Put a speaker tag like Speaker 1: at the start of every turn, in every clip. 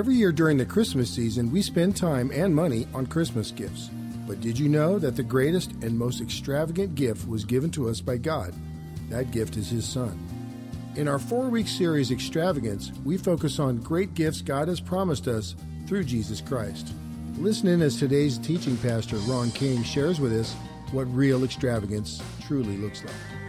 Speaker 1: Every year during the Christmas season, we spend time and money on Christmas gifts. But did you know that the greatest and most extravagant gift was given to us by God? That gift is His Son. In our four week series, Extravagance, we focus on great gifts God has promised us through Jesus Christ. Listen in as today's teaching pastor, Ron King, shares with us what real extravagance truly looks like.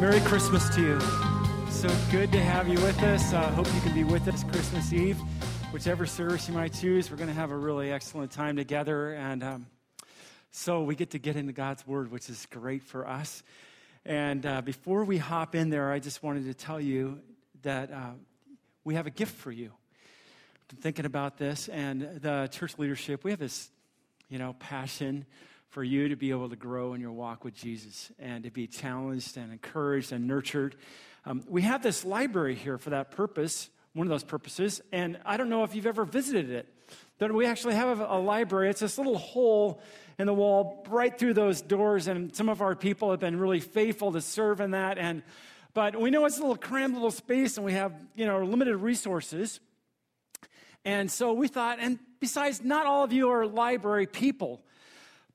Speaker 2: Merry Christmas to you. So good to have you with us. I uh, hope you can be with us Christmas Eve. Whichever service you might choose, we're going to have a really excellent time together. And um, so we get to get into God's Word, which is great for us. And uh, before we hop in there, I just wanted to tell you that uh, we have a gift for you. I've been thinking about this, and the church leadership, we have this, you know, passion for you to be able to grow in your walk with Jesus and to be challenged and encouraged and nurtured. Um, we have this library here for that purpose, one of those purposes, and I don't know if you've ever visited it, but we actually have a, a library. It's this little hole in the wall right through those doors, and some of our people have been really faithful to serve in that. And but we know it's a little cramped little space, and we have you know limited resources. And so we thought, and besides, not all of you are library people.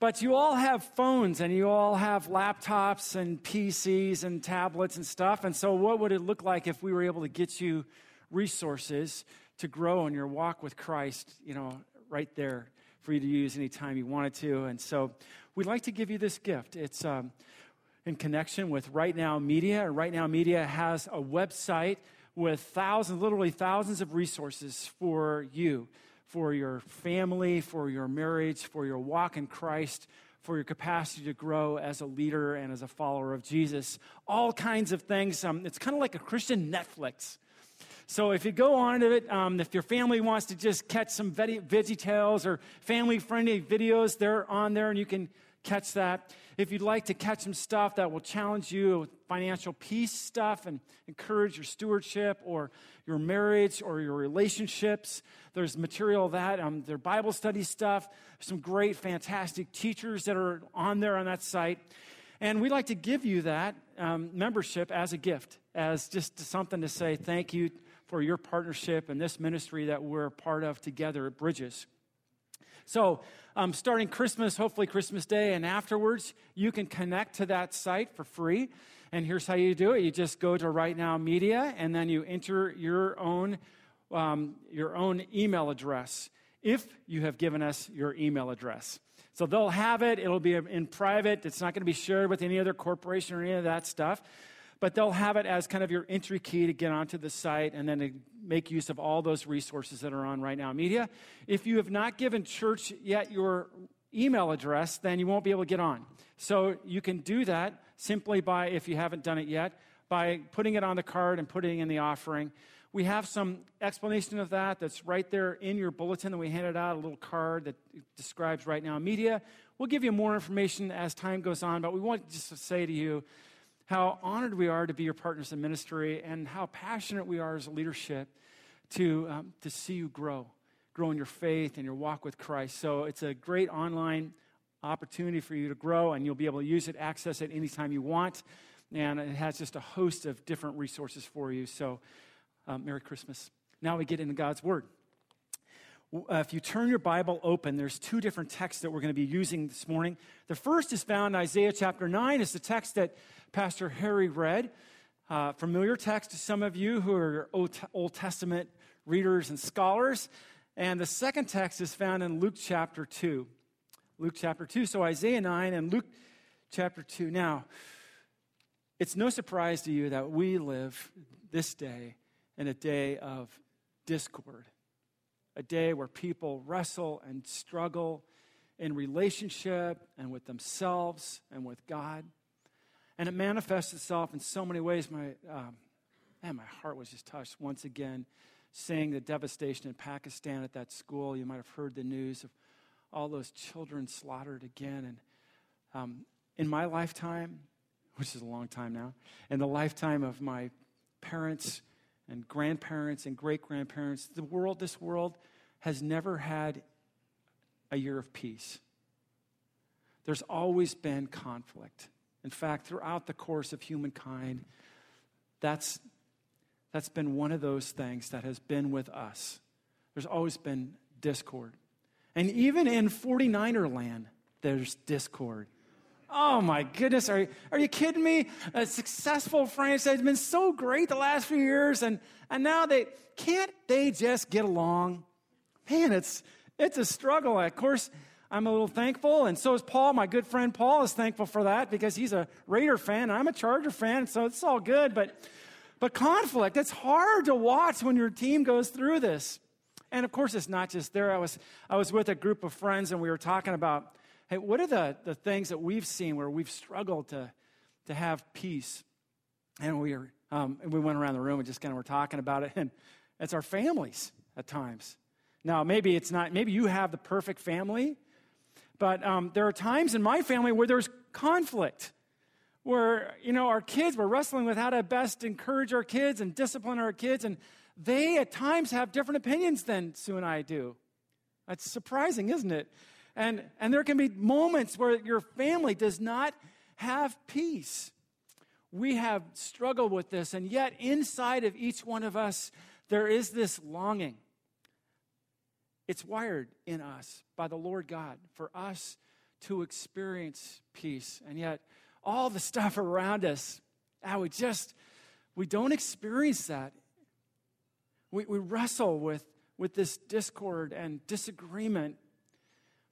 Speaker 2: But you all have phones and you all have laptops and PCs and tablets and stuff. And so, what would it look like if we were able to get you resources to grow in your walk with Christ, you know, right there for you to use anytime you wanted to? And so, we'd like to give you this gift. It's um, in connection with Right Now Media. And Right Now Media has a website with thousands, literally thousands of resources for you for your family, for your marriage, for your walk in Christ, for your capacity to grow as a leader and as a follower of Jesus. All kinds of things. Um, it's kind of like a Christian Netflix. So if you go on to it, um, if your family wants to just catch some VeggieTales or family friendly videos, they're on there and you can catch that. If you'd like to catch some stuff that will challenge you with financial peace stuff and encourage your stewardship or your marriage or your relationships, there's material that. Um, their Bible study stuff, some great, fantastic teachers that are on there on that site. And we'd like to give you that um, membership as a gift, as just something to say thank you for your partnership and this ministry that we're part of together at Bridges. So, um, starting Christmas, hopefully Christmas Day, and afterwards, you can connect to that site for free. And here's how you do it you just go to Right Now Media, and then you enter your own, um, your own email address if you have given us your email address. So they'll have it, it'll be in private, it's not going to be shared with any other corporation or any of that stuff but they'll have it as kind of your entry key to get onto the site and then to make use of all those resources that are on right now media. If you have not given church yet your email address, then you won't be able to get on. So you can do that simply by, if you haven't done it yet, by putting it on the card and putting in the offering. We have some explanation of that that's right there in your bulletin that we handed out, a little card that describes right now media. We'll give you more information as time goes on, but we want just to say to you how honored we are to be your partners in ministry and how passionate we are as a leadership to, um, to see you grow, grow in your faith and your walk with Christ. So it's a great online opportunity for you to grow, and you'll be able to use it, access it anytime you want. And it has just a host of different resources for you. So, um, Merry Christmas. Now we get into God's Word. Uh, if you turn your Bible open, there's two different texts that we're going to be using this morning. The first is found in Isaiah chapter 9. It's the text that Pastor Harry read. Uh, familiar text to some of you who are Old Testament readers and scholars. And the second text is found in Luke chapter 2. Luke chapter 2. So Isaiah 9 and Luke chapter 2. Now, it's no surprise to you that we live this day in a day of discord, a day where people wrestle and struggle in relationship and with themselves and with God. And it manifests itself in so many ways. My, um, man, my heart was just touched once again seeing the devastation in Pakistan at that school. You might have heard the news of all those children slaughtered again. And um, in my lifetime, which is a long time now, in the lifetime of my parents and grandparents and great grandparents, the world, this world, has never had a year of peace. There's always been conflict In fact, throughout the course of humankind, that's, that's been one of those things that has been with us. There's always been discord. And even in 49er land, there's discord. Oh my goodness, are you, are you kidding me? A successful franchise has been so great the last few years, and, and now they can't they just get along? Man, it's it's a struggle. Of course, I'm a little thankful, and so is Paul. My good friend Paul is thankful for that because he's a Raider fan, and I'm a Charger fan, so it's all good. But but conflict, it's hard to watch when your team goes through this. And of course, it's not just there. I was I was with a group of friends, and we were talking about Hey, what are the, the things that we've seen where we've struggled to, to have peace? And we, are, um, and we went around the room and just kind of were talking about it. And it's our families at times. Now, maybe it's not, maybe you have the perfect family, but um, there are times in my family where there's conflict, where, you know, our kids, we're wrestling with how to best encourage our kids and discipline our kids, and they at times have different opinions than Sue and I do. That's surprising, isn't it? And, and there can be moments where your family does not have peace. We have struggled with this, and yet inside of each one of us, there is this longing. It's wired in us by the Lord God for us to experience peace. And yet, all the stuff around us, we just, we don't experience that. We, we wrestle with, with this discord and disagreement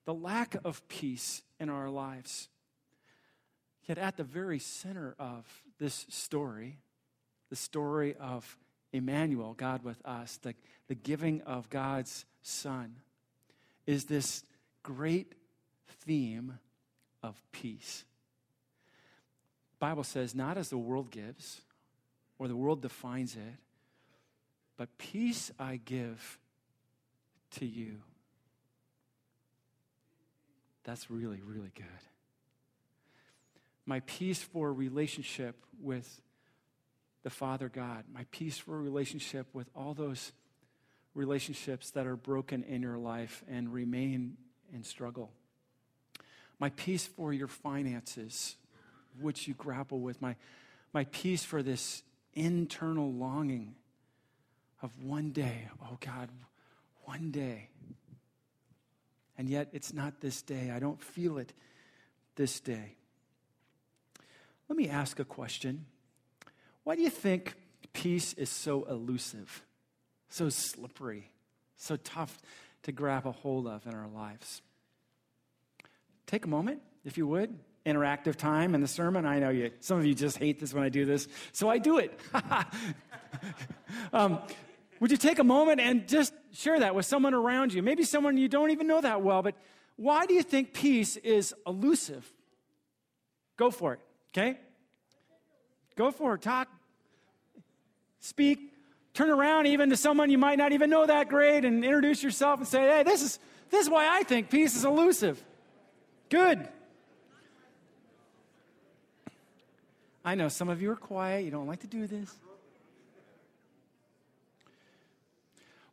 Speaker 2: the lack of peace in our lives. Yet, at the very center of this story, the story of Emmanuel, God with us, the, the giving of God's Son, is this great theme of peace. Bible says, not as the world gives or the world defines it, but peace I give to you. That's really, really good. My peace for relationship with the Father God, my peace for relationship with all those relationships that are broken in your life and remain in struggle. My peace for your finances, which you grapple with. My, my peace for this internal longing of one day, oh God, one day and yet, it's not this day. I don't feel it this day. Let me ask a question. Why do you think peace is so elusive, so slippery, so tough to grab a hold of in our lives? Take a moment, if you would. Interactive time in the sermon. I know you, some of you just hate this when I do this, so I do it. um, would you take a moment and just share that with someone around you? Maybe someone you don't even know that well, but why do you think peace is elusive? Go for it, okay? Go for it. Talk, speak, turn around even to someone you might not even know that great and introduce yourself and say, hey, this is, this is why I think peace is elusive. Good. I know some of you are quiet, you don't like to do this.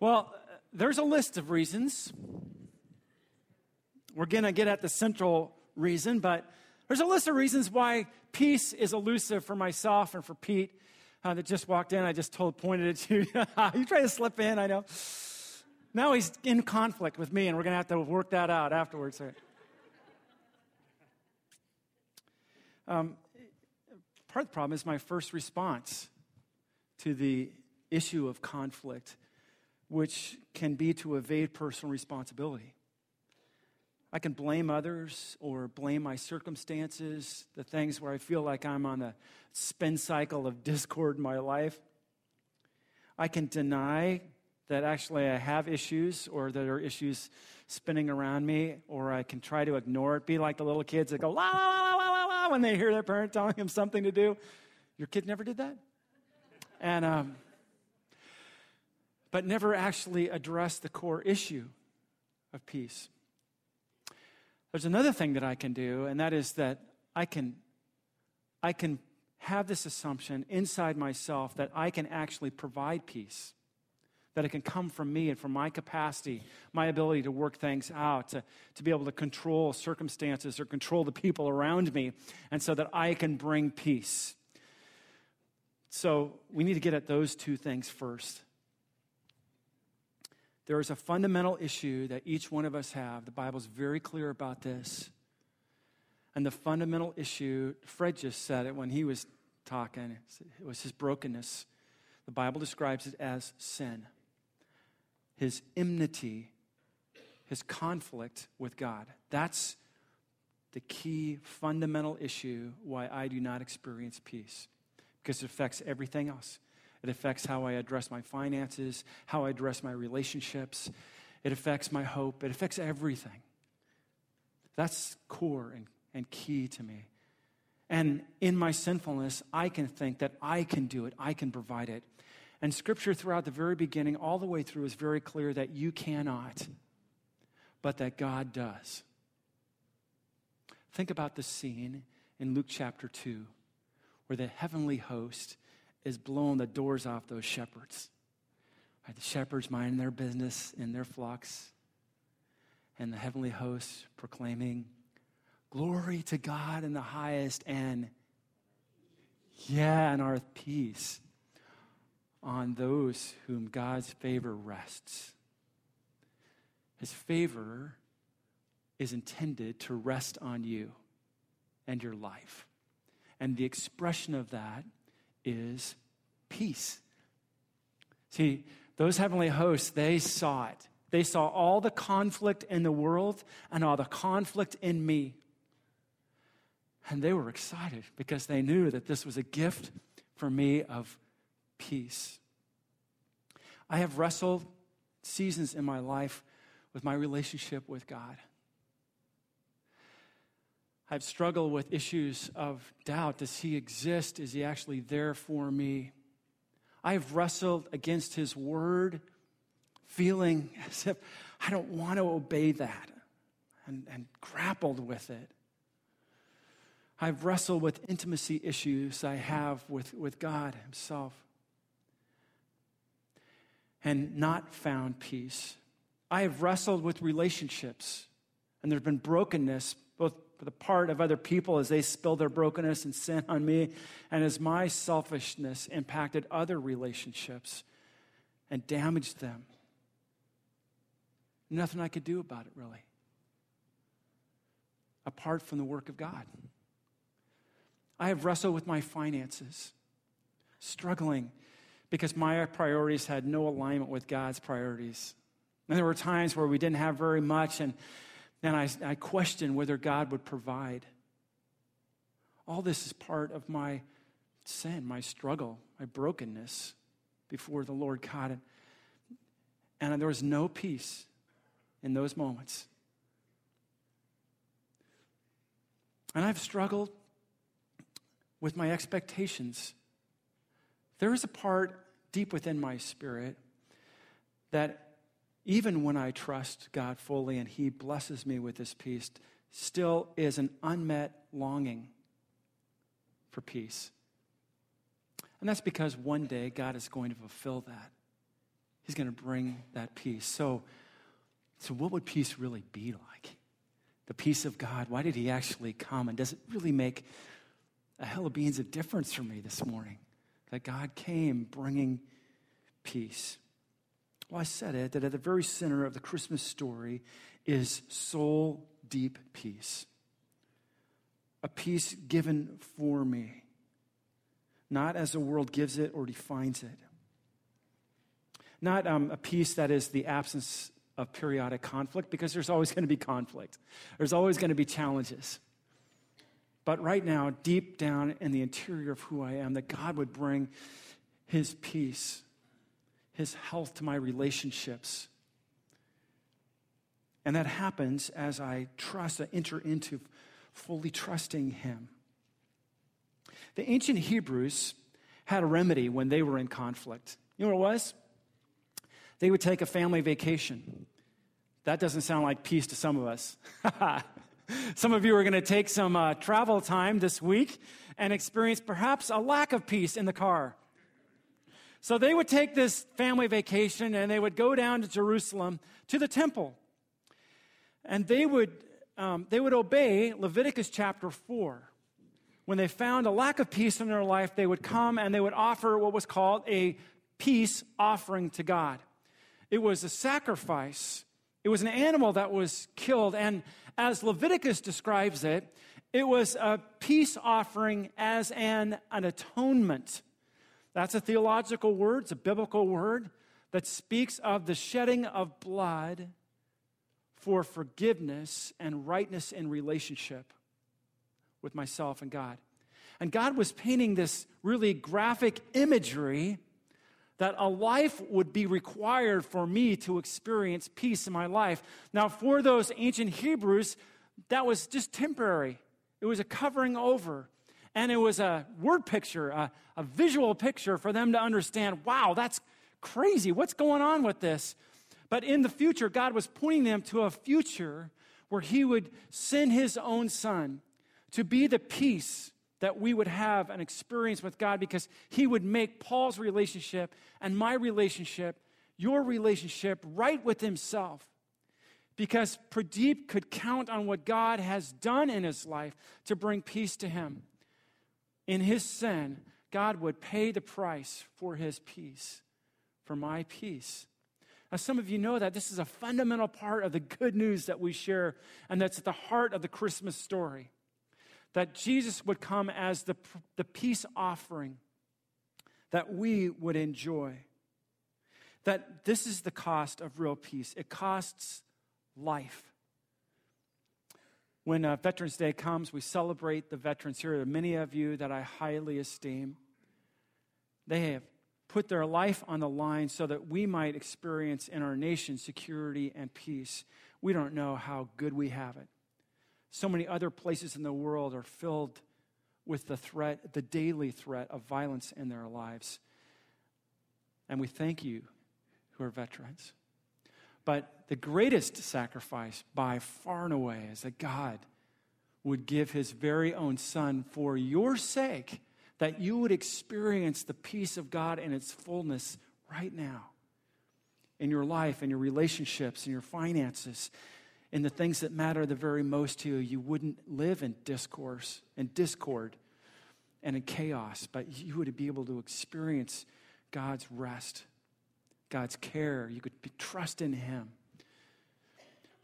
Speaker 2: Well, there's a list of reasons. We're going to get at the central reason, but there's a list of reasons why peace is elusive for myself and for Pete uh, that just walked in. I just told, pointed at you. you trying to slip in, I know. Now he's in conflict with me, and we're going to have to work that out afterwards. Um, part of the problem is my first response to the issue of conflict which can be to evade personal responsibility. I can blame others or blame my circumstances, the things where I feel like I'm on a spin cycle of discord in my life. I can deny that actually I have issues or there are issues spinning around me, or I can try to ignore it. Be like the little kids that go, la, la, la, la, la, la, when they hear their parent telling them something to do. Your kid never did that? And, um, but never actually address the core issue of peace. There's another thing that I can do, and that is that I can, I can have this assumption inside myself that I can actually provide peace, that it can come from me and from my capacity, my ability to work things out, to, to be able to control circumstances or control the people around me, and so that I can bring peace. So we need to get at those two things first. There is a fundamental issue that each one of us have. The Bible's very clear about this. And the fundamental issue, Fred just said it when he was talking, it was his brokenness. The Bible describes it as sin, his enmity, his conflict with God. That's the key fundamental issue why I do not experience peace, because it affects everything else. It affects how I address my finances, how I address my relationships. It affects my hope. It affects everything. That's core and, and key to me. And in my sinfulness, I can think that I can do it, I can provide it. And scripture throughout the very beginning, all the way through, is very clear that you cannot, but that God does. Think about the scene in Luke chapter 2, where the heavenly host is blowing the doors off those shepherds. Right, the shepherds minding their business in their flocks, and the heavenly host proclaiming, Glory to God in the highest, and yeah, and our peace on those whom God's favor rests. His favor is intended to rest on you and your life. And the expression of that is peace. See, those heavenly hosts, they saw it. They saw all the conflict in the world and all the conflict in me. And they were excited because they knew that this was a gift for me of peace. I have wrestled seasons in my life with my relationship with God. I've struggled with issues of doubt. Does he exist? Is he actually there for me? I've wrestled against his word, feeling as if I don't want to obey that, and, and grappled with it. I've wrestled with intimacy issues I have with, with God Himself and not found peace. I have wrestled with relationships, and there's been brokenness both the part of other people as they spill their brokenness and sin on me, and as my selfishness impacted other relationships and damaged them. Nothing I could do about it, really, apart from the work of God. I have wrestled with my finances, struggling because my priorities had no alignment with God's priorities. And there were times where we didn't have very much, and and I, I question whether God would provide. All this is part of my sin, my struggle, my brokenness before the Lord God. And there was no peace in those moments. And I've struggled with my expectations. There is a part deep within my spirit that even when I trust God fully and He blesses me with this peace, still is an unmet longing for peace. And that's because one day God is going to fulfill that. He's going to bring that peace. So, so what would peace really be like? The peace of God. Why did He actually come? And does it really make a hell of beans of difference for me this morning that God came bringing peace? Well, I said it that at the very center of the Christmas story is soul deep peace. A peace given for me, not as the world gives it or defines it. Not um, a peace that is the absence of periodic conflict, because there's always going to be conflict, there's always going to be challenges. But right now, deep down in the interior of who I am, that God would bring his peace his health to my relationships. And that happens as I trust, I enter into fully trusting him. The ancient Hebrews had a remedy when they were in conflict. You know what it was? They would take a family vacation. That doesn't sound like peace to some of us. some of you are going to take some uh, travel time this week and experience perhaps a lack of peace in the car. So they would take this family vacation and they would go down to Jerusalem to the temple. And they would, um, they would obey Leviticus chapter 4. When they found a lack of peace in their life, they would come and they would offer what was called a peace offering to God. It was a sacrifice, it was an animal that was killed. And as Leviticus describes it, it was a peace offering as an, an atonement that's a theological word, it's a biblical word that speaks of the shedding of blood for forgiveness and rightness in relationship with myself and God. And God was painting this really graphic imagery that a life would be required for me to experience peace in my life. Now, for those ancient Hebrews, that was just temporary, it was a covering over. And it was a word picture, a, a visual picture for them to understand wow, that's crazy. What's going on with this? But in the future, God was pointing them to a future where He would send His own Son to be the peace that we would have an experience with God because He would make Paul's relationship and my relationship, your relationship, right with Himself. Because Pradeep could count on what God has done in his life to bring peace to him in his sin, God would pay the price for his peace, for my peace. Now, some of you know that this is a fundamental part of the good news that we share, and that's at the heart of the Christmas story. That Jesus would come as the, the peace offering that we would enjoy. That this is the cost of real peace, it costs life. When uh, Veterans Day comes, we celebrate the veterans. Here are many of you that I highly esteem. They have put their life on the line so that we might experience in our nation security and peace. We don't know how good we have it. So many other places in the world are filled with the threat, the daily threat of violence in their lives. And we thank you who are veterans. But the greatest sacrifice by far and away is that God would give his very own son for your sake, that you would experience the peace of God in its fullness right now in your life, in your relationships, in your finances, in the things that matter the very most to you. You wouldn't live in discourse and discord and in chaos, but you would be able to experience God's rest God's care. You could trust in Him.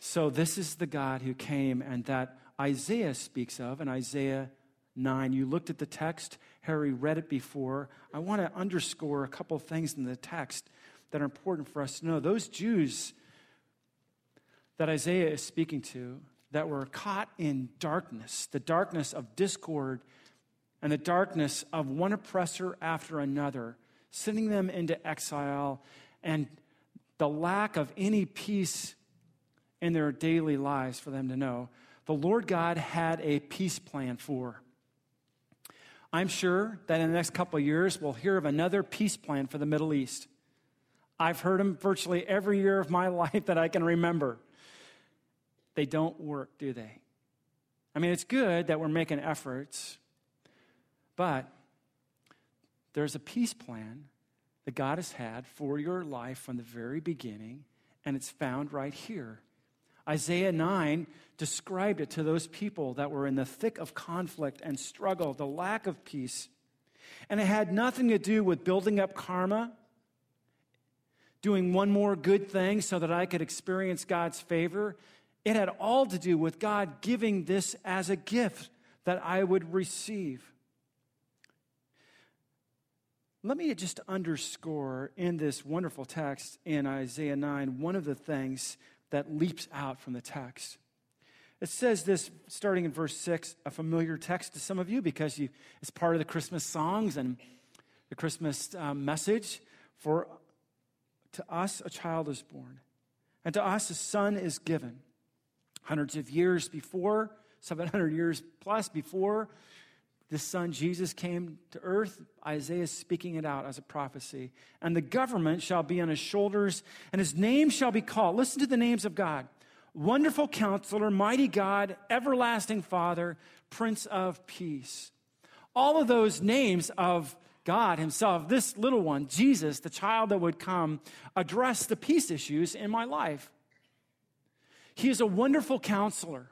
Speaker 2: So, this is the God who came and that Isaiah speaks of in Isaiah 9. You looked at the text, Harry read it before. I want to underscore a couple things in the text that are important for us to know. Those Jews that Isaiah is speaking to that were caught in darkness, the darkness of discord and the darkness of one oppressor after another, sending them into exile and the lack of any peace in their daily lives for them to know, the Lord God had a peace plan for. I'm sure that in the next couple of years, we'll hear of another peace plan for the Middle East. I've heard them virtually every year of my life that I can remember. They don't work, do they? I mean, it's good that we're making efforts, but there's a peace plan that God has had for your life from the very beginning, and it's found right here. Isaiah 9 described it to those people that were in the thick of conflict and struggle, the lack of peace. And it had nothing to do with building up karma, doing one more good thing so that I could experience God's favor. It had all to do with God giving this as a gift that I would receive. Let me just underscore in this wonderful text in Isaiah 9 one of the things that leaps out from the text. It says this starting in verse 6, a familiar text to some of you because you, it's part of the Christmas songs and the Christmas um, message. For to us a child is born, and to us a son is given. Hundreds of years before, 700 years plus before, this son Jesus came to earth. Isaiah is speaking it out as a prophecy. And the government shall be on his shoulders, and his name shall be called. Listen to the names of God Wonderful Counselor, Mighty God, Everlasting Father, Prince of Peace. All of those names of God Himself, this little one, Jesus, the child that would come, address the peace issues in my life. He is a wonderful counselor.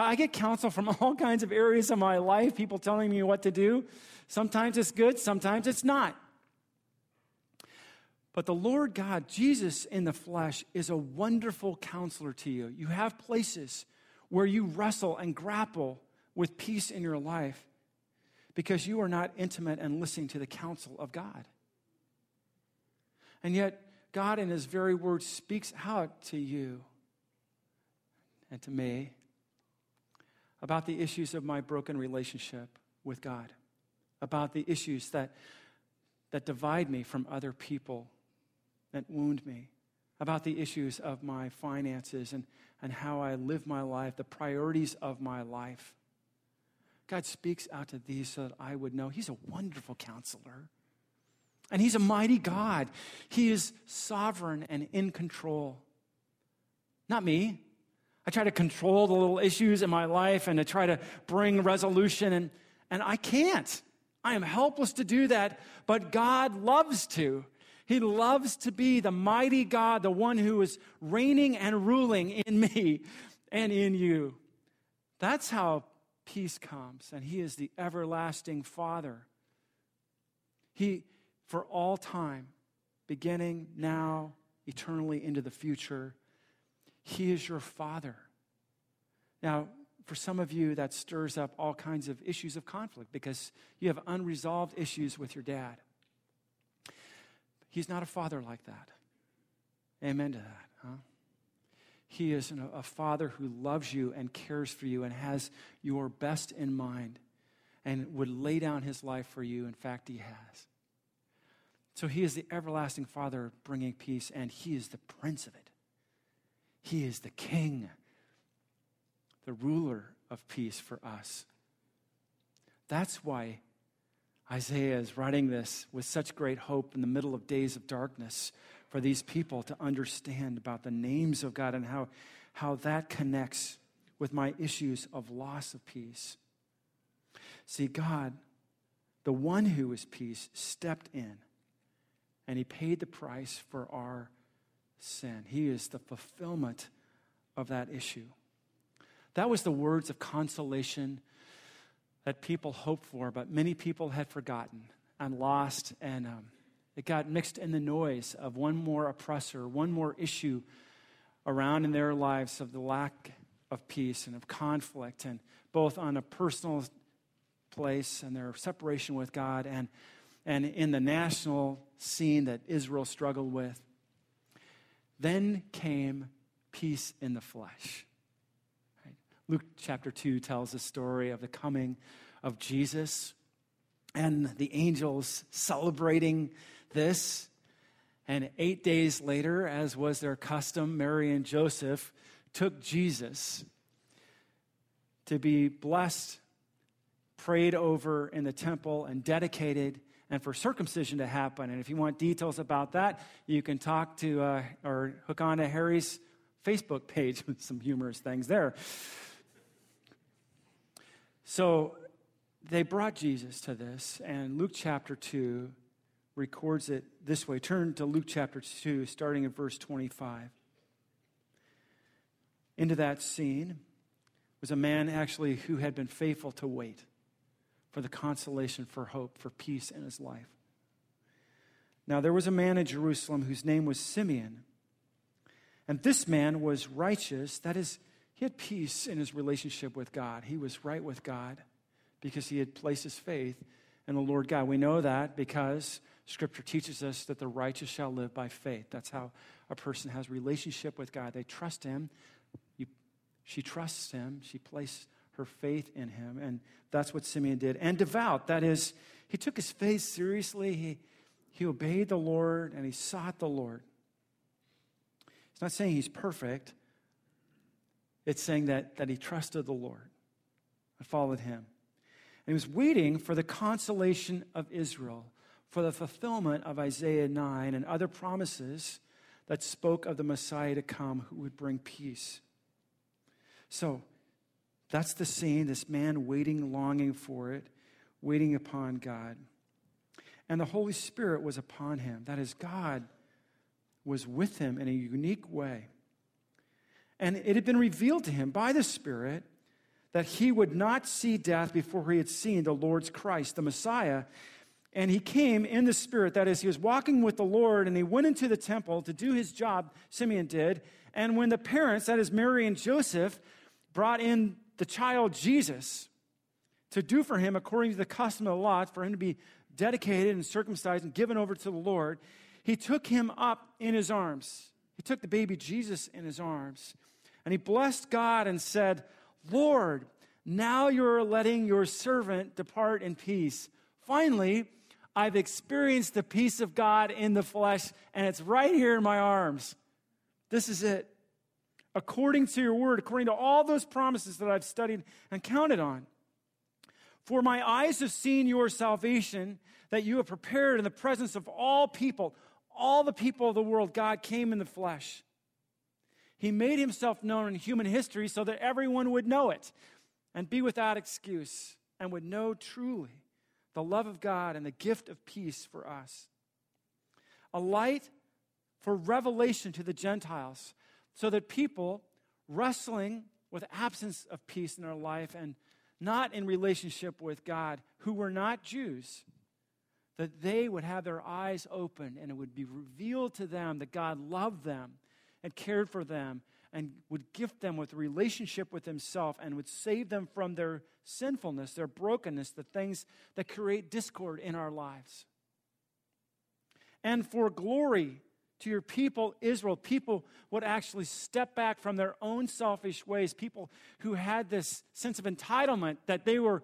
Speaker 2: I get counsel from all kinds of areas of my life, people telling me what to do. Sometimes it's good, sometimes it's not. But the Lord God, Jesus in the flesh, is a wonderful counselor to you. You have places where you wrestle and grapple with peace in your life because you are not intimate and listening to the counsel of God. And yet, God, in His very word, speaks out to you and to me about the issues of my broken relationship with God, about the issues that, that divide me from other people, that wound me, about the issues of my finances and, and how I live my life, the priorities of my life. God speaks out to these so that I would know He's a wonderful counselor. And He's a mighty God. He is sovereign and in control. Not me. I try to control the little issues in my life and to try to bring resolution, and, and I can't. I am helpless to do that, but God loves to. He loves to be the mighty God, the one who is reigning and ruling in me and in you. That's how peace comes, and He is the everlasting Father. He, for all time, beginning now, eternally into the future, He is your Father. Now, for some of you, that stirs up all kinds of issues of conflict because you have unresolved issues with your dad. He's not a father like that. Amen to that, huh? He is a father who loves you and cares for you and has your best in mind and would lay down his life for you. In fact, he has. So he is the everlasting Father bringing peace, and he is the Prince of it. He is the King, the ruler of peace for us. That's why Isaiah is writing this with such great hope in the middle of days of darkness for these people to understand about the names of God and how, how that connects with my issues of loss of peace. See, God, the one who is peace, stepped in and he paid the price for our sin. He is the fulfillment of that issue. That was the words of consolation that people hoped for, but many people had forgotten and lost, and um, it got mixed in the noise of one more oppressor, one more issue around in their lives of the lack of peace and of conflict, and both on a personal place and their separation with God, and, and in the national scene that Israel struggled with. Then came peace in the flesh. Luke chapter 2 tells the story of the coming of Jesus and the angels celebrating this. And eight days later, as was their custom, Mary and Joseph took Jesus to be blessed, prayed over in the temple, and dedicated, and for circumcision to happen. And if you want details about that, you can talk to uh, or hook on to Harry's Facebook page with some humorous things there. So they brought Jesus to this, and Luke chapter 2 records it this way. Turn to Luke chapter 2, starting at verse 25. Into that scene was a man actually who had been faithful to wait for the consolation, for hope, for peace in his life. Now, there was a man in Jerusalem whose name was Simeon. And this man was righteous, that is, he had peace in his relationship with God. He was right with God because he had placed his faith in the Lord God. We know that because Scripture teaches us that the righteous shall live by faith. That's how a person has relationship with God. They trust him. You, she trusts him. She placed her faith in him. And that's what Simeon did. And devout, that is, he took his faith seriously. He, he obeyed the Lord and he sought the Lord. It's not saying he's perfect, it's saying that, that he trusted the Lord and followed him. And he was waiting for the consolation of Israel, for the fulfillment of Isaiah 9 and other promises that spoke of the Messiah to come who would bring peace. So that's the scene, this man waiting, longing for it, waiting upon God. and the Holy Spirit was upon him. That is, God was with him in a unique way. And it had been revealed to him by the Spirit that he would not see death before he had seen the Lord's Christ, the Messiah. And he came in the Spirit, that is, he was walking with the Lord, and he went into the temple to do his job, Simeon did. And when the parents, that is, Mary and Joseph, brought in the child Jesus to do for him according to the custom of the law, for him to be dedicated and circumcised and given over to the Lord, he took him up in his arms. He took the baby Jesus in his arms. And he blessed God and said, Lord, now you're letting your servant depart in peace. Finally, I've experienced the peace of God in the flesh, and it's right here in my arms. This is it. According to your word, according to all those promises that I've studied and counted on. For my eyes have seen your salvation that you have prepared in the presence of all people, all the people of the world. God came in the flesh. He made himself known in human history so that everyone would know it and be without excuse and would know truly the love of God and the gift of peace for us. A light for revelation to the Gentiles so that people wrestling with absence of peace in their life and not in relationship with God, who were not Jews, that they would have their eyes open and it would be revealed to them that God loved them and cared for them and would gift them with relationship with Himself and would save them from their sinfulness, their brokenness, the things that create discord in our lives. And for glory to your people, Israel, people would actually step back from their own selfish ways, people who had this sense of entitlement that they were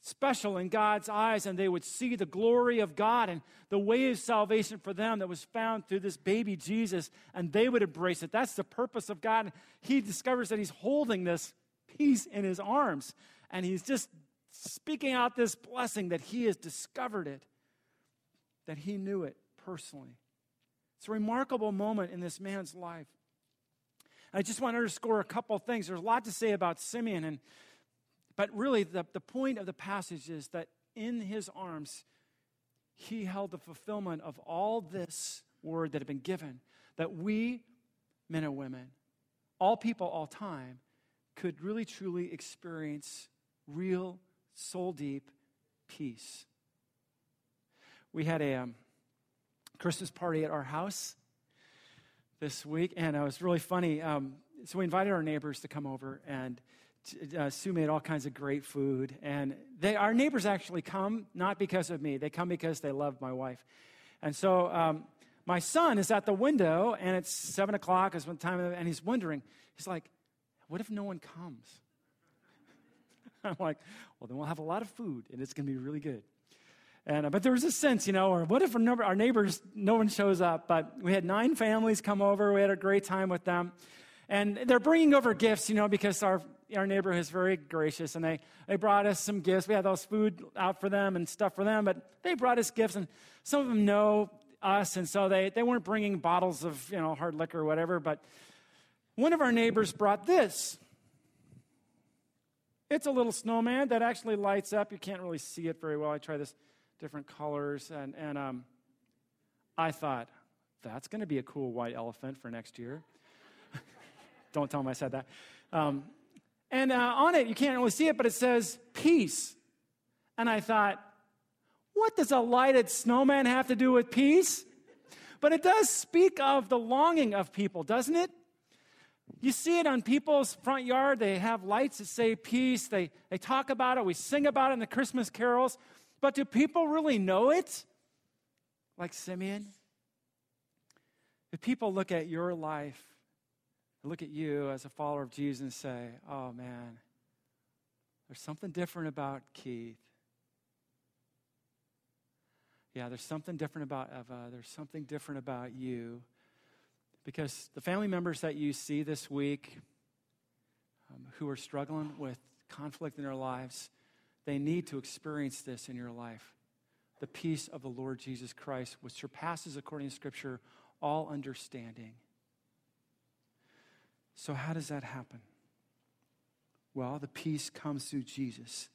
Speaker 2: special in God's eyes and they would see the glory of God and the way of salvation for them that was found through this baby Jesus and they would embrace it. That's the purpose of God. He discovers that he's holding this peace in his arms and he's just speaking out this blessing that he has discovered it, that he knew it personally. It's a remarkable moment in this man's life. I just want to underscore a couple things. There's a lot to say about Simeon and but really, the, the point of the passage is that in his arms, he held the fulfillment of all this word that had been given, that we, men and women, all people, all time, could really truly experience real, soul deep peace. We had a um, Christmas party at our house this week, and it was really funny. Um, so we invited our neighbors to come over, and uh, Sue made all kinds of great food. And they, our neighbors actually come not because of me, they come because they love my wife. And so um, my son is at the window, and it's seven o'clock, is one time, and he's wondering, he's like, what if no one comes? I'm like, well, then we'll have a lot of food, and it's going to be really good. And, uh, but there was a sense, you know, or what if our neighbors, no one shows up? But we had nine families come over. We had a great time with them. And they're bringing over gifts, you know, because our our neighborhood is very gracious, and they, they brought us some gifts. We had those food out for them and stuff for them, but they brought us gifts, and some of them know us, and so they, they weren't bringing bottles of you know hard liquor or whatever. But one of our neighbors brought this. It's a little snowman that actually lights up. You can't really see it very well. I try this different colors, and and um, I thought that's going to be a cool white elephant for next year. Don't tell them I said that. Um, and uh, on it, you can't really see it, but it says peace. And I thought, what does a lighted snowman have to do with peace? But it does speak of the longing of people, doesn't it? You see it on people's front yard. They have lights that say peace. They, they talk about it. We sing about it in the Christmas carols. But do people really know it? Like Simeon? If people look at your life look at you as a follower of Jesus and say, oh man, there's something different about Keith. Yeah, there's something different about Eva. There's something different about you. Because the family members that you see this week um, who are struggling with conflict in their lives, they need to experience this in your life. The peace of the Lord Jesus Christ, which surpasses, according to Scripture, all understanding. So, how does that happen? Well, the peace comes through Jesus.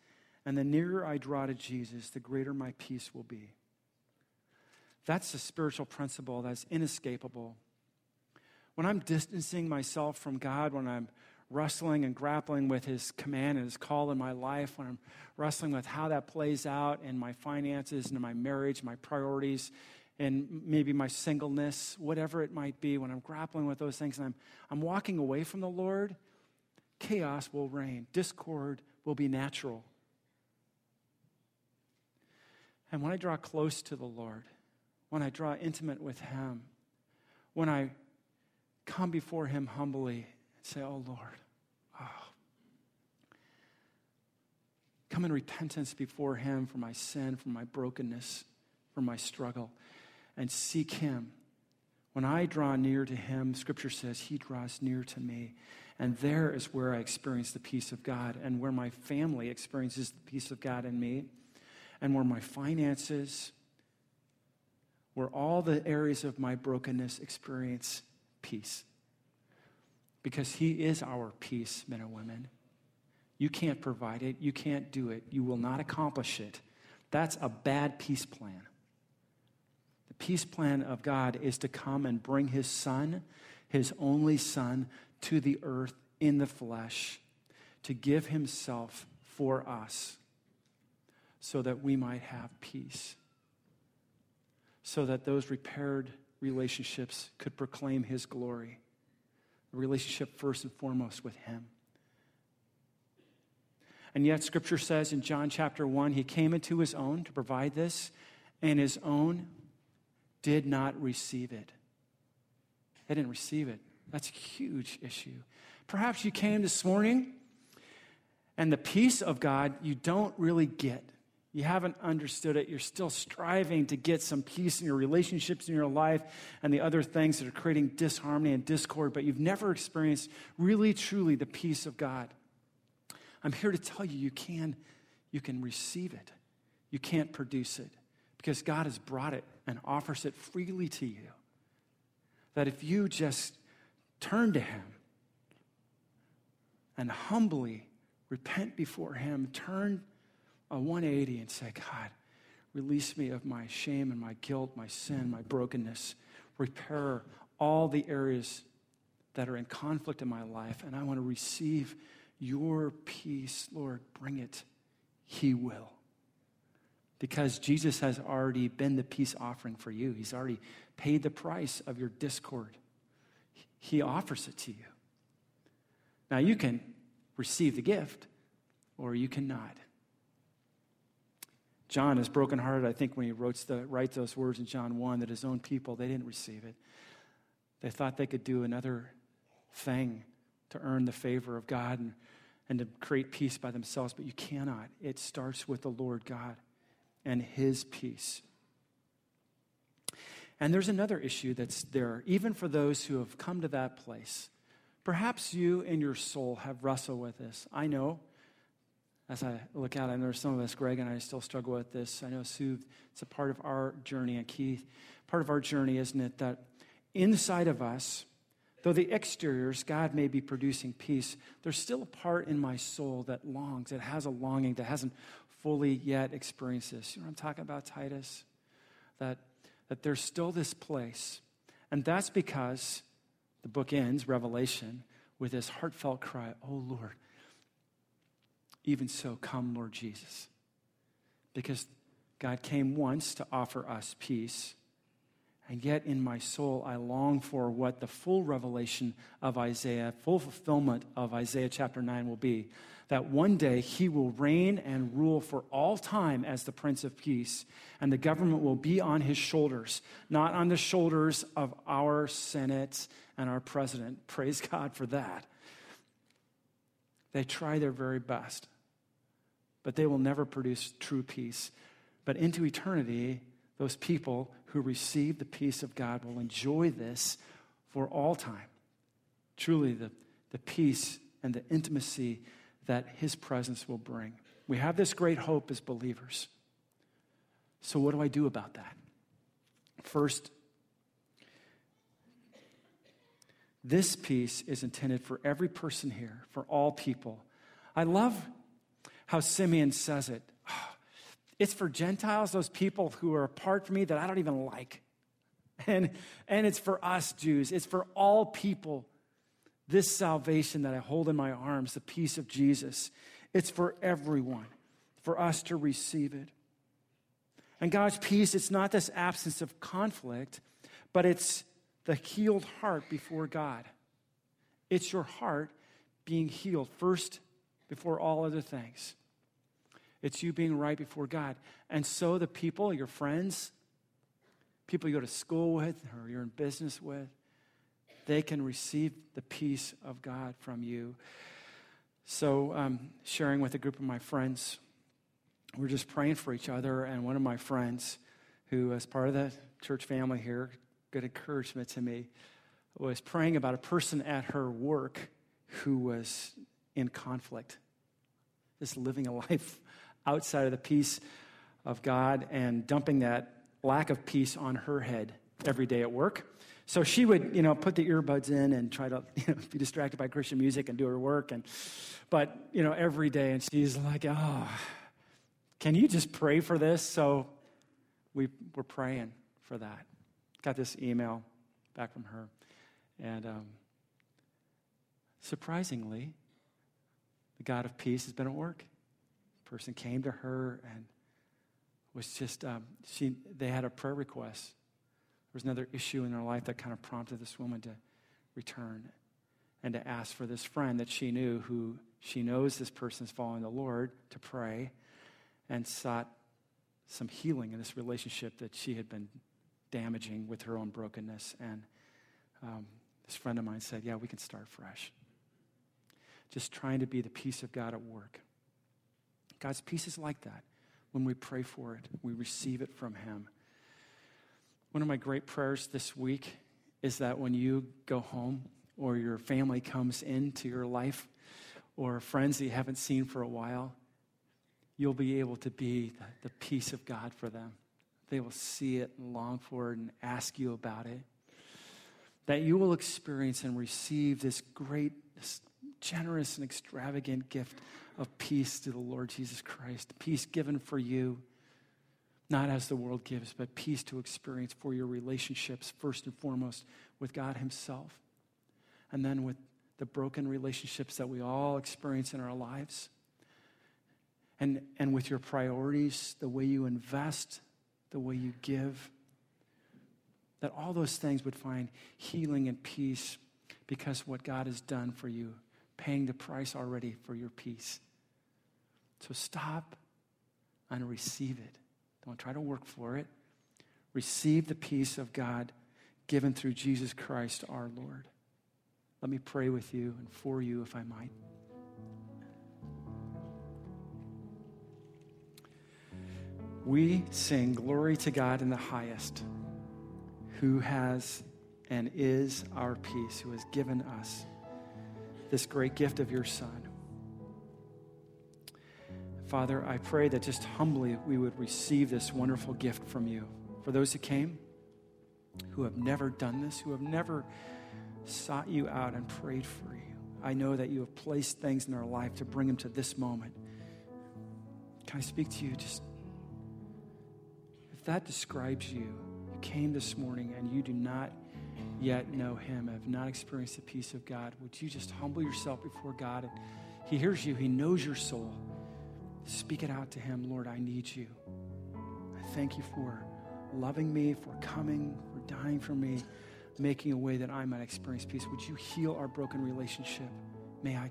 Speaker 2: And the nearer I draw to Jesus, the greater my peace will be. That's a spiritual principle that's inescapable. When I'm distancing myself from God, when I'm wrestling and grappling with His command and His call in my life, when I'm wrestling with how that plays out in my finances and in my marriage, my priorities, and maybe my singleness, whatever it might be, when I'm grappling with those things and I'm, I'm walking away from the Lord, chaos will reign, discord will be natural. And when I draw close to the Lord, when I draw intimate with Him, when I come before Him humbly say, Oh Lord, oh. come in repentance before Him for my sin, for my brokenness, for my struggle, and seek Him. When I draw near to Him, Scripture says He draws near to me. And there is where I experience the peace of God and where my family experiences the peace of God in me and where my finances, where all the areas of my brokenness experience peace. Because He is our peace, men and women. You can't provide it, you can't do it, you will not accomplish it. That's a bad peace plan. The peace plan of God is to come and bring His Son, His only Son, to the earth in the flesh, to give Himself for us so that we might have peace, so that those repaired relationships could proclaim His glory. A relationship first and foremost with Him. And yet, Scripture says in John chapter 1, He came into His own to provide this, and His own did not receive it. They didn't receive it. That's a huge issue. Perhaps you came this morning and the peace of God you don't really get. You haven't understood it. You're still striving to get some peace in your relationships in your life and the other things that are creating disharmony and discord, but you've never experienced really, truly the peace of God. I'm here to tell you you can, you can receive it. You can't produce it because God has brought it and offers it freely to you. That if you just turn to Him and humbly repent before Him, turn a 180 and say, God, release me of my shame and my guilt, my sin, my brokenness. Repair all the areas that are in conflict in my life, and I want to receive your peace. Lord, bring it. He will. Because Jesus has already been the peace offering for you, He's already paid the price of your discord. He offers it to you. Now, you can receive the gift, or you cannot. John is brokenhearted, I think, when he wrote, the, writes those words in John 1 that his own people, they didn't receive it. They thought they could do another thing to earn the favor of God and, and to create peace by themselves, but you cannot. It starts with the Lord God and his peace. And there's another issue that's there, even for those who have come to that place. Perhaps you in your soul have wrestled with this. I know as I look out, I know some of us, Greg and I, still struggle with this. I know Sue, it's a part of our journey, and Keith, part of our journey, isn't it? That inside of us, though the exteriors, God may be producing peace, there's still a part in my soul that longs, that has a longing, that hasn't fully yet experienced this. You know what I'm talking about, Titus? That, that there's still this place. And that's because the book ends, Revelation, with this heartfelt cry, Oh Lord, even so, come, Lord Jesus. Because God came once to offer us peace. And yet, in my soul, I long for what the full revelation of Isaiah, full fulfillment of Isaiah chapter 9 will be. That one day he will reign and rule for all time as the Prince of Peace, and the government will be on his shoulders, not on the shoulders of our Senate and our president. Praise God for that. They try their very best, but they will never produce true peace. But into eternity, those people who receive the peace of God will enjoy this for all time. Truly, the, the peace and the intimacy that His presence will bring. We have this great hope as believers. So, what do I do about that? First, This peace is intended for every person here, for all people. I love how Simeon says it. It's for Gentiles, those people who are apart from me that I don't even like. And, and it's for us, Jews. It's for all people. This salvation that I hold in my arms, the peace of Jesus, it's for everyone, for us to receive it. And God's peace, it's not this absence of conflict, but it's the healed heart before God. It's your heart being healed first before all other things. It's you being right before God. And so the people, your friends, people you go to school with or you're in business with, they can receive the peace of God from you. So, um, sharing with a group of my friends, we're just praying for each other. And one of my friends, who is part of the church family here, good encouragement to me, was praying about a person at her work who was in conflict, just living a life outside of the peace of God and dumping that lack of peace on her head every day at work. So she would, you know, put the earbuds in and try to you know, be distracted by Christian music and do her work. And, but, you know, every day, and she's like, oh, can you just pray for this? So we were praying for that. Got this email back from her. And um, surprisingly, the God of peace has been at work. The person came to her and was just, um, she, they had a prayer request. There was another issue in their life that kind of prompted this woman to return and to ask for this friend that she knew who she knows this person is following the Lord to pray and sought some healing in this relationship that she had been damaging with her own brokenness. And um, this friend of mine said, Yeah, we can start fresh. Just trying to be the peace of God at work. God's peace is like that. When we pray for it, we receive it from Him. One of my great prayers this week is that when you go home or your family comes into your life or friends that you haven't seen for a while, you'll be able to be the, the peace of God for them. They will see it and long for it and ask you about it. That you will experience and receive this great, this generous and extravagant gift of peace to the Lord Jesus Christ. Peace given for you not as the world gives, but peace to experience for your relationships, first and foremost, with God Himself, and then with the broken relationships that we all experience in our lives, and, and with your priorities, the way you invest, the way you give. That all those things would find healing and peace because what God has done for you, paying the price already for your peace. So stop and receive it. Don't try to work for it. Receive the peace of God given through Jesus Christ our Lord. Let me pray with you and for you, if I might. We sing glory to God in the highest, who has and is our peace, who has given us this great gift of your Son. Father, I pray that just humbly we would receive this wonderful gift from you. For those who came, who have never done this, who have never sought you out and prayed for you, I know that you have placed things in their life to bring them to this moment. Can I speak to you? Just if that describes you, you came this morning and you do not yet know him, have not experienced the peace of God, would you just humble yourself before God? And he hears you, he knows your soul. Speak it out to Him Lord, I need you. I thank you for loving me, for coming, for dying for me, making a way that I might experience peace. Would you heal our broken relationship? May I,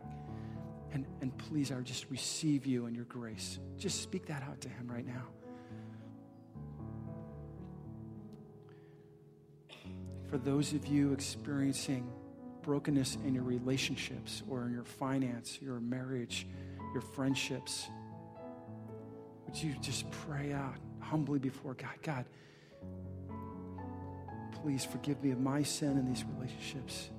Speaker 2: and, and please, I just receive you and your grace. Just speak that out to Him right now. For those of you experiencing brokenness in your relationships or in your finance, your marriage, your friendships, would you just pray out humbly before God? God, please forgive me of my sin in these relationships.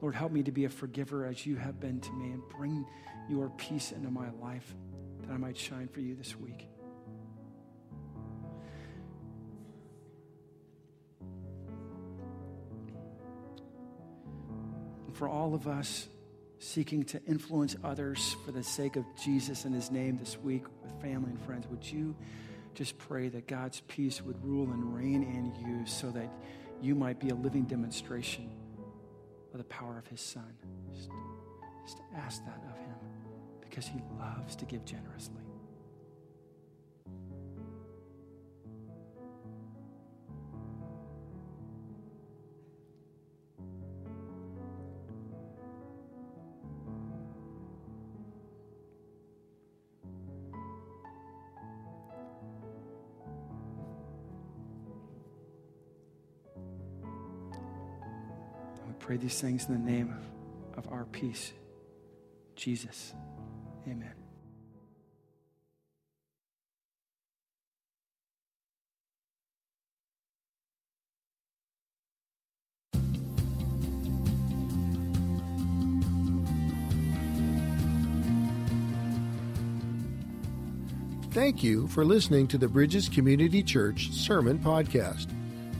Speaker 2: Lord, help me to be a forgiver as you have been to me and bring your peace into my life that I might shine for you this week. For all of us, seeking to influence others for the sake of Jesus and his name this week with family and friends, would you just pray that God's peace would rule and reign in you so that you might be a living demonstration of the power of His Son. Just, just ask that of Him because He loves to give generously. Pray these things in the name of, of our peace, Jesus. Amen.
Speaker 1: Thank you for listening to the Bridges Community Church Sermon Podcast.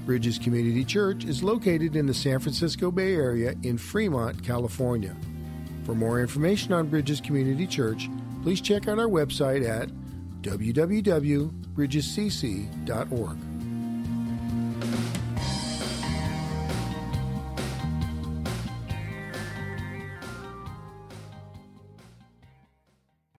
Speaker 1: Bridges Community Church is located in the San Francisco Bay Area in Fremont, California. For more information on Bridges Community Church, please check out our website at www.bridgescc.org.